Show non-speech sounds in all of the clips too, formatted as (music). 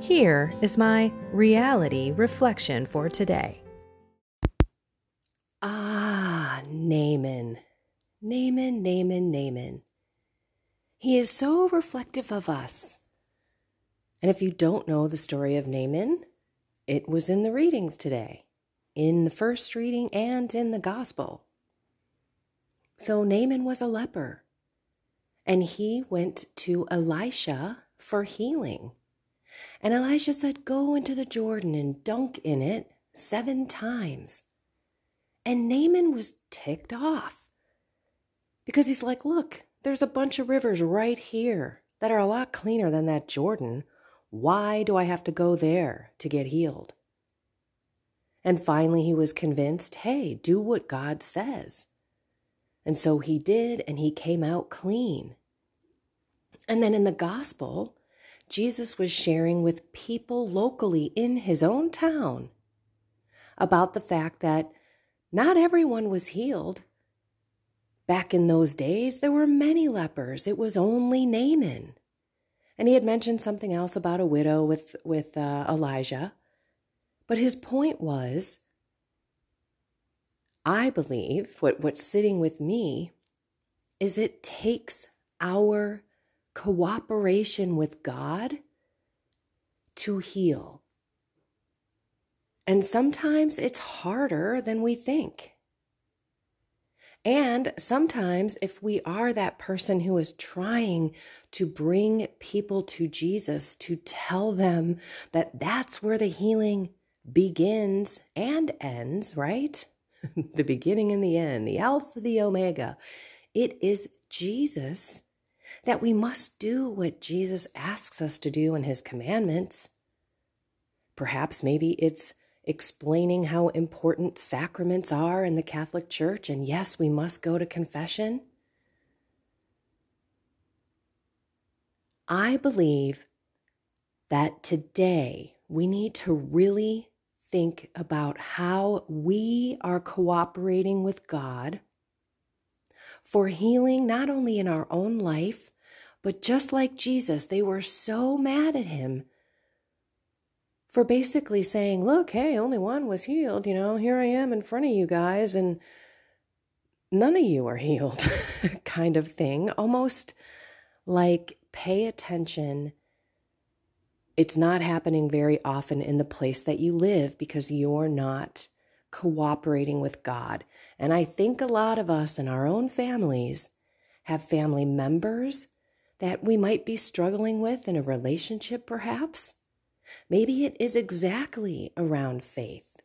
Here is my reality reflection for today. Ah, Naaman. Naaman, Naaman, Naaman. He is so reflective of us. And if you don't know the story of Naaman, it was in the readings today, in the first reading and in the gospel. So Naaman was a leper, and he went to Elisha for healing. And Elisha said, Go into the Jordan and dunk in it seven times. And Naaman was ticked off because he's like, Look, there's a bunch of rivers right here that are a lot cleaner than that Jordan. Why do I have to go there to get healed? And finally, he was convinced hey, do what God says. And so he did, and he came out clean. And then in the gospel, Jesus was sharing with people locally in his own town about the fact that not everyone was healed. Back in those days, there were many lepers. It was only Naaman. And he had mentioned something else about a widow with, with uh, Elijah. But his point was I believe what, what's sitting with me is it takes our cooperation with God to heal. And sometimes it's harder than we think. And sometimes, if we are that person who is trying to bring people to Jesus, to tell them that that's where the healing begins and ends, right? (laughs) the beginning and the end, the Alpha, the Omega. It is Jesus that we must do what Jesus asks us to do in his commandments. Perhaps maybe it's explaining how important sacraments are in the Catholic Church, and yes, we must go to confession. I believe that today we need to really think about how we are cooperating with God for healing, not only in our own life, but just like Jesus, they were so mad at him for basically saying, Look, hey, only one was healed. You know, here I am in front of you guys, and none of you are (laughs) healed, kind of thing. Almost like pay attention. It's not happening very often in the place that you live because you're not cooperating with God. And I think a lot of us in our own families have family members that we might be struggling with in a relationship, perhaps. Maybe it is exactly around faith,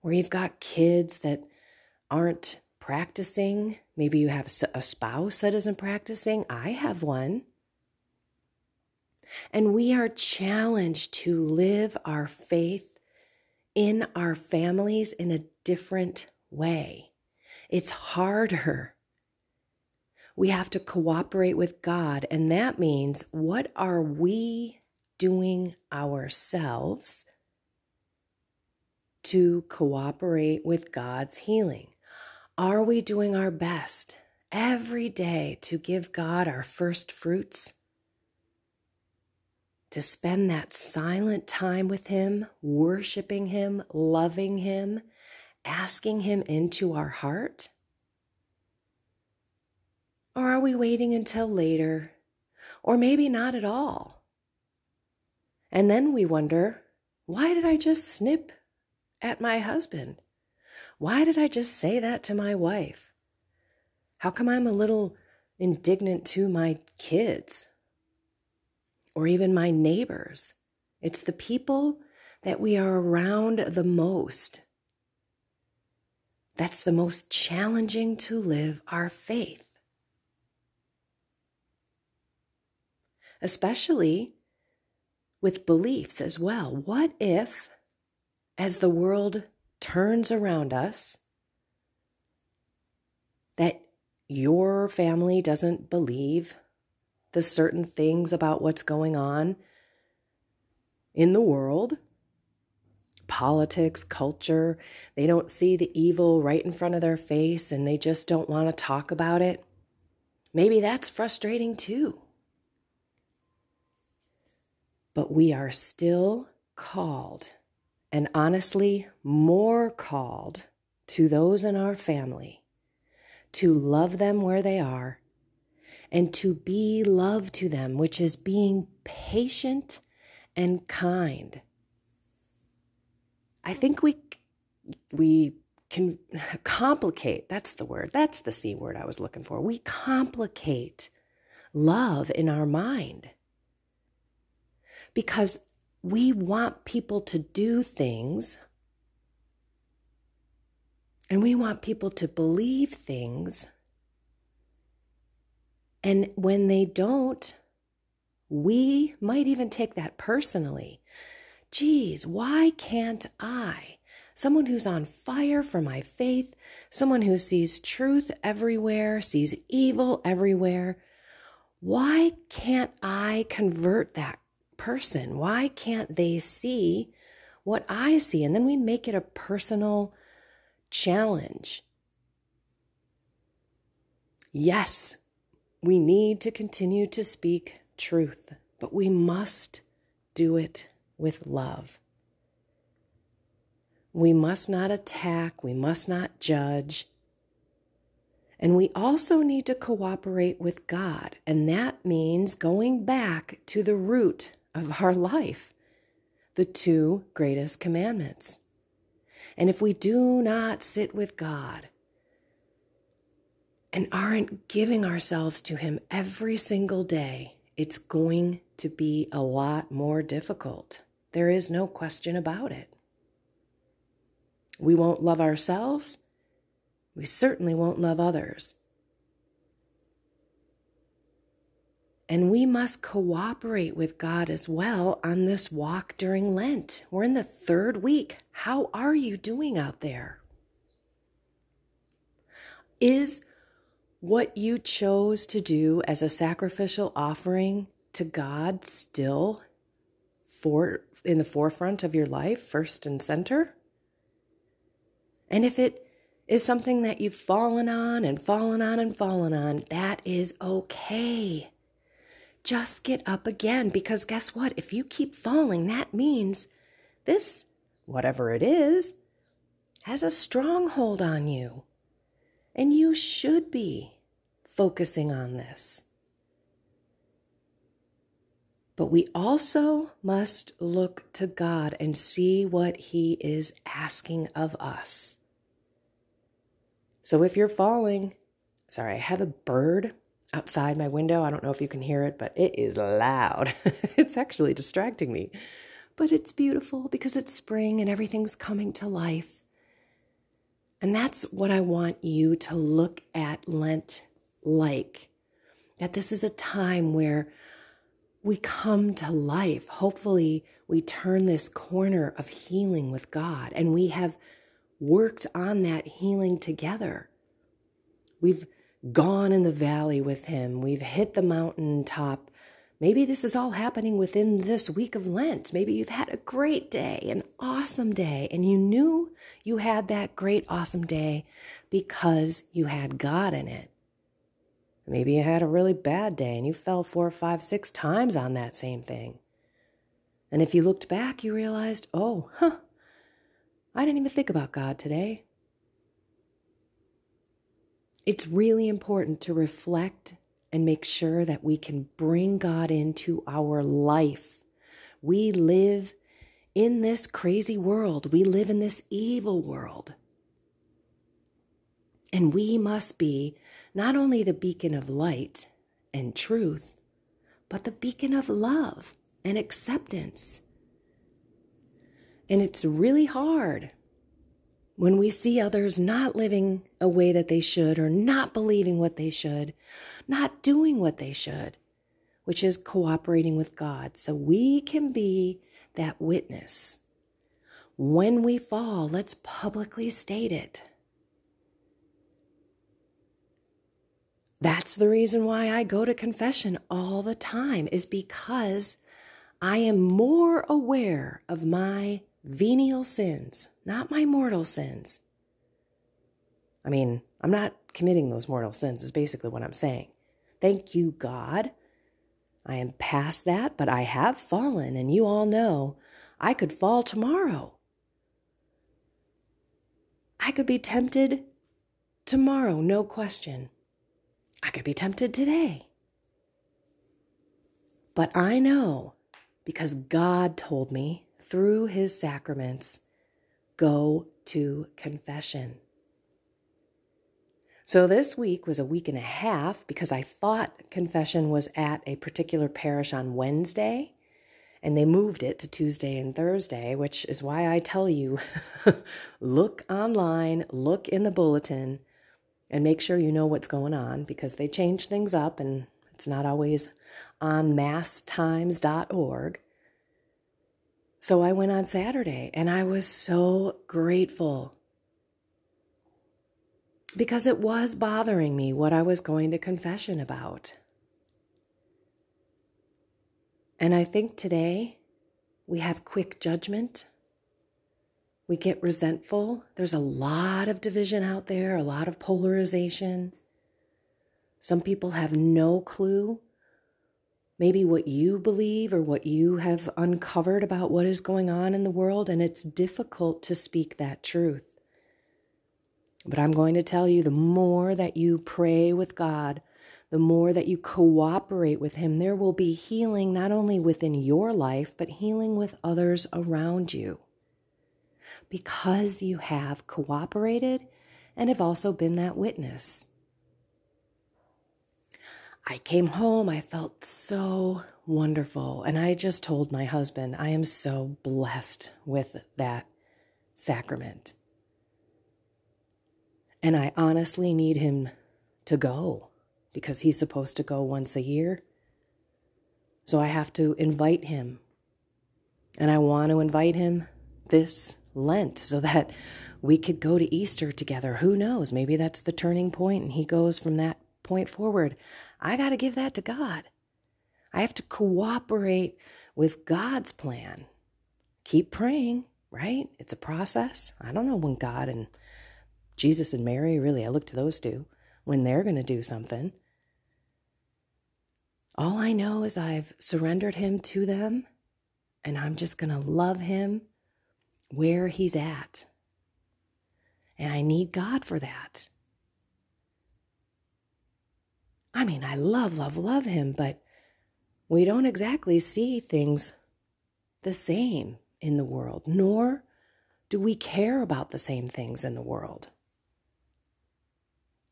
where you've got kids that aren't practicing. Maybe you have a spouse that isn't practicing. I have one. And we are challenged to live our faith in our families in a different way. It's harder. We have to cooperate with God, and that means what are we doing ourselves to cooperate with God's healing? Are we doing our best every day to give God our first fruits? to spend that silent time with Him, worshiping Him, loving Him, asking Him into our heart? Or are we waiting until later? Or maybe not at all? And then we wonder, why did I just snip at my husband? Why did I just say that to my wife? How come I'm a little indignant to my kids or even my neighbors? It's the people that we are around the most. That's the most challenging to live our faith. Especially with beliefs as well. What if, as the world turns around us, that your family doesn't believe the certain things about what's going on in the world, politics, culture. They don't see the evil right in front of their face and they just don't want to talk about it. Maybe that's frustrating too. But we are still called, and honestly, more called to those in our family to love them where they are and to be love to them, which is being patient and kind. I think we we can complicate, that's the word. That's the C word I was looking for. We complicate love in our mind. Because we want people to do things and we want people to believe things. And when they don't, we might even take that personally. Geez, why can't I? Someone who's on fire for my faith, someone who sees truth everywhere, sees evil everywhere. Why can't I convert that person? Why can't they see what I see? And then we make it a personal challenge. Yes, we need to continue to speak truth, but we must do it with love. We must not attack, we must not judge. And we also need to cooperate with God, and that means going back to the root of our life, the two greatest commandments. And if we do not sit with God and aren't giving ourselves to Him every single day, it's going to be a lot more difficult. There is no question about it. We won't love ourselves. We certainly won't love others. And we must cooperate with God as well on this walk during Lent. We're in the third week. How are you doing out there? Is what you chose to do as a sacrificial offering to God still for in the forefront of your life, first and center? And if it is something that you've fallen on and fallen on and fallen on, that is okay just get up again. Because guess what? If you keep falling, that means this, whatever it is, has a stronghold on you. And you should be focusing on this. But we also must look to God and see what He is asking of us. So if you're falling, sorry, I have a bird outside my window. I don't know if you can hear it, but it is loud. (laughs) it's actually distracting me. But it's beautiful because it's spring and everything's coming to life. And that's what I want you to look at Lent like. That this is a time where we come to life. Hopefully, we turn this corner of healing with God and we have worked on that healing together. We've gone in the valley with Him. We've hit the mountain top. Maybe this is all happening within this week of Lent. Maybe you've had a great day, an awesome day, and you knew you had that great, awesome day because you had God in it. Maybe you had a really bad day and you fell four, five, six times on that same thing. And if you looked back, you realized, oh, huh, I didn't even think about God today. It's really important to reflect and make sure that we can bring God into our life. We live in this crazy world, we live in this evil world. And we must be not only the beacon of light and truth, but the beacon of love and acceptance. And it's really hard when we see others not living a way that they should, or not believing what they should, not doing what they should, which is cooperating with God. So we can be that witness. When we fall, let's publicly state it. That's the reason why I go to confession all the time, is because I am more aware of my venial sins, not my mortal sins. I mean, I'm not committing those mortal sins, is basically what I'm saying. Thank you, God. I am past that, but I have fallen, and you all know I could fall tomorrow. I could be tempted tomorrow, no question. I could be tempted today. But I know because God told me through his sacraments go to confession. So this week was a week and a half because I thought confession was at a particular parish on Wednesday and they moved it to Tuesday and Thursday, which is why I tell you (laughs) look online, look in the bulletin, and make sure you know what's going on because they change things up and it's not always on masstimes.org. So I went on Saturday and I was so grateful because it was bothering me what I was going to confession about. And I think today we have quick judgment we get resentful. There's a lot of division out there, a lot of polarization. Some people have no clue, maybe what you believe or what you have uncovered about what is going on in the world, and it's difficult to speak that truth. But I'm going to tell you the more that you pray with God, the more that you cooperate with Him, there will be healing not only within your life, but healing with others around you because you have cooperated and have also been that witness. I came home, I felt so wonderful. And I just told my husband, I am so blessed with that sacrament. And I honestly need him to go because he's supposed to go once a year. So I have to invite him. And I want to invite him this Lent so that we could go to Easter together. Who knows? Maybe that's the turning point and he goes from that point forward. I got to give that to God. I have to cooperate with God's plan. Keep praying, right? It's a process. I don't know when God and Jesus and Mary, really, I look to those two, when they're going to do something. All I know is I've surrendered him to them and I'm just going to love him where He's at. And I need God for that. I mean, I love, love, love Him, but we don't exactly see things the same in the world, nor do we care about the same things in the world.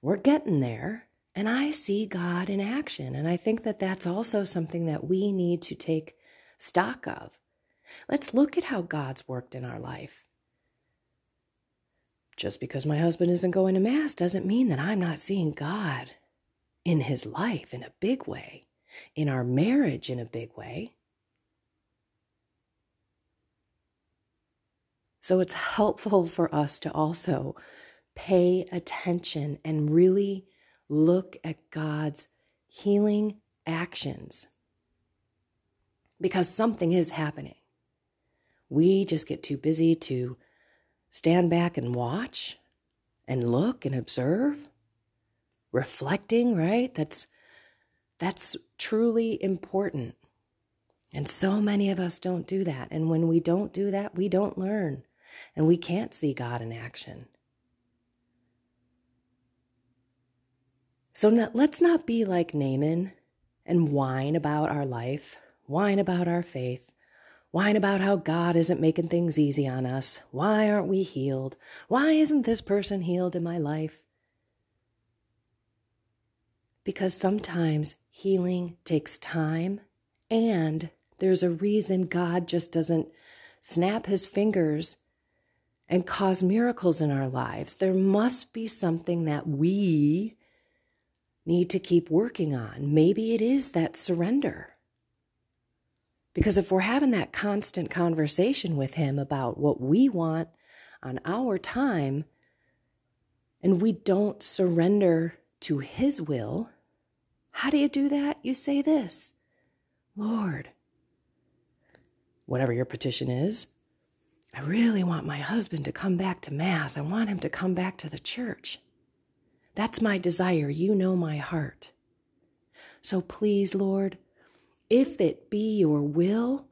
We're getting there, and I see God in action. And I think that that's also something that we need to take stock of. Let's look at how God's worked in our life. Just because my husband isn't going to Mass doesn't mean that I'm not seeing God in his life in a big way, in our marriage in a big way. So it's helpful for us to also pay attention and really look at God's healing actions because something is happening. We just get too busy to stand back and watch and look and observe, reflecting, right? That's that's truly important. And so many of us don't do that. And when we don't do that, we don't learn and we can't see God in action. So let's not be like Naaman and whine about our life, whine about our faith, whine about how God isn't making things easy on us. Why aren't we healed? Why isn't this person healed in my life? because sometimes healing takes time and there's a reason God just doesn't snap his fingers and cause miracles in our lives. There must be something that we need to keep working on. Maybe it is that surrender. Because if we're having that constant conversation with Him about what we want on our time, and we don't surrender to His will, how do you do that? You say this Lord, whatever your petition is, I really want my husband to come back to Mass. I want him to come back to the church. That's my desire. You know my heart. So please, Lord, if it be your will,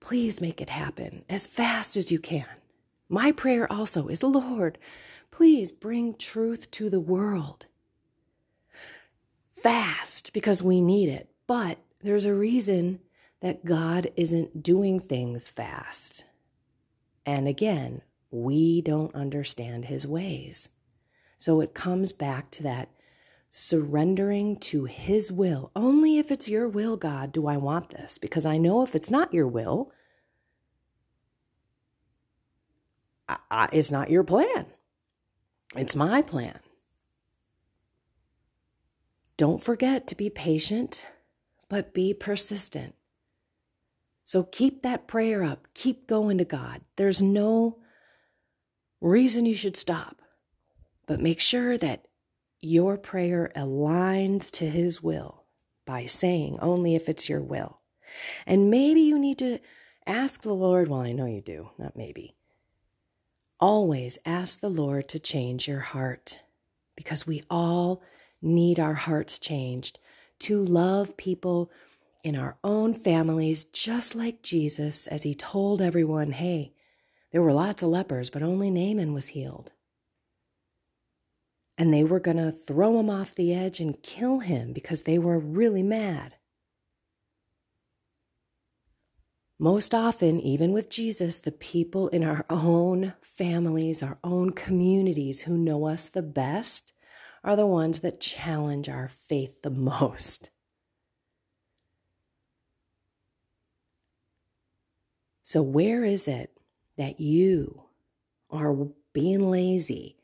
please make it happen as fast as you can. My prayer also is, Lord, please bring truth to the world. Fast, because we need it. But there's a reason that God isn't doing things fast. And again, we don't understand his ways. So it comes back to that surrendering to His will. Only if it's your will, God, do I want this. Because I know if it's not your will, I, I, it's not your plan. It's my plan. Don't forget to be patient, but be persistent. So keep that prayer up. Keep going to God. There's no reason you should stop, but make sure that your prayer aligns to His will by saying only if it's your will. And maybe you need to ask the Lord, well, I know you do, not maybe. Always ask the Lord to change your heart because we all need our hearts changed to love people in our own families, just like Jesus, as he told everyone, hey, there were lots of lepers, but only Naaman was healed and they were going to throw him off the edge and kill him because they were really mad. Most often, even with Jesus, the people in our own families, our own communities who know us the best are the ones that challenge our faith the most. So, where is it that you are being lazy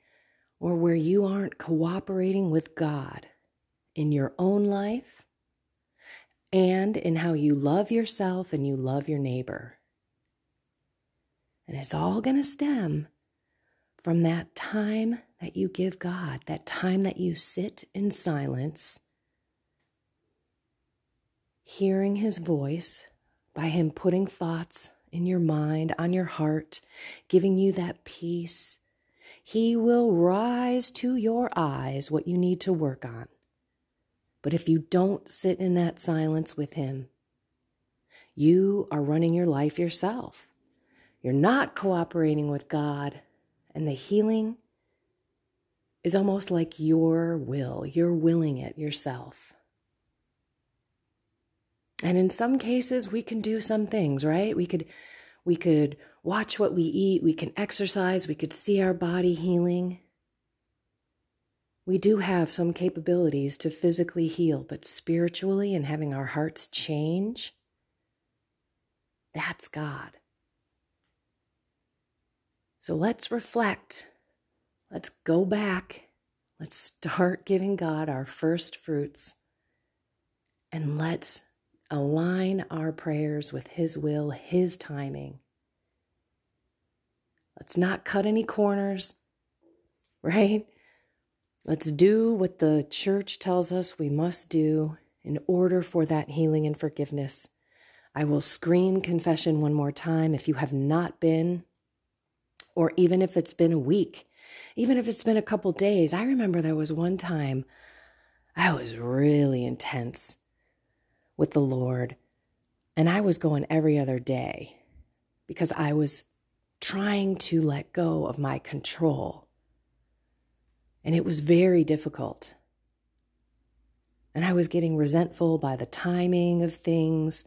or where you aren't cooperating with God in your own life and in how you love yourself and you love your neighbor. And it's all going to stem from that time that you give God, that time that you sit in silence, hearing His voice by Him putting thoughts in your mind, on your heart, giving you that peace he will rise to your eyes what you need to work on. But if you don't sit in that silence with Him, you are running your life yourself. You're not cooperating with God, and the healing is almost like your will. You're willing it yourself. And in some cases, we can do some things, right? We could we could watch what we eat. We can exercise. We could see our body healing. We do have some capabilities to physically heal, but spiritually and having our hearts change, that's God. So let's reflect. Let's go back. Let's start giving God our first fruits. And let's align our prayers with His will, His timing. Let's not cut any corners, right? Let's do what the church tells us we must do in order for that healing and forgiveness. I will scream confession one more time if you have not been, or even if it's been a week, even if it's been a couple days. I remember there was one time I was really intense with the Lord, and I was going every other day because I was trying to let go of my control. And it was very difficult. And I was getting resentful by the timing of things.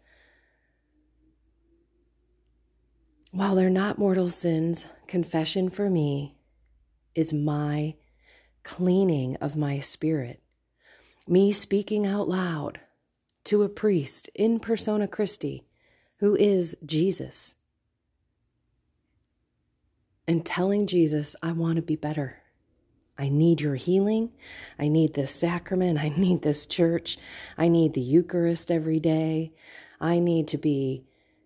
While they're not mortal sins, confession for me is my cleaning of my spirit. me speaking out loud to a priest in persona Christi who is Jesus and telling Jesus, I want to be better. I need your healing. I need this sacrament. I need this church. I need the Eucharist every day. I need to be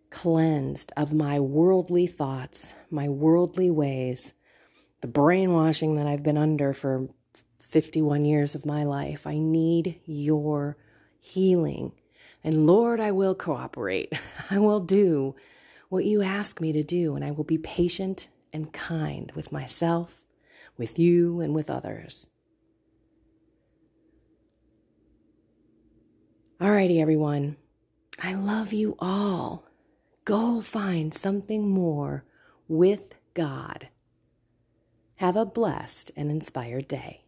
cleansed of my worldly thoughts, my worldly ways, the brainwashing that I've been under for 51 years of my life. I need your healing. And Lord, I will cooperate. (laughs) I will do what you ask me to do, and I will be patient and kind with myself, with you, and with others. Alrighty, everyone. I love you all. Go find something more with God. Have a blessed and inspired day.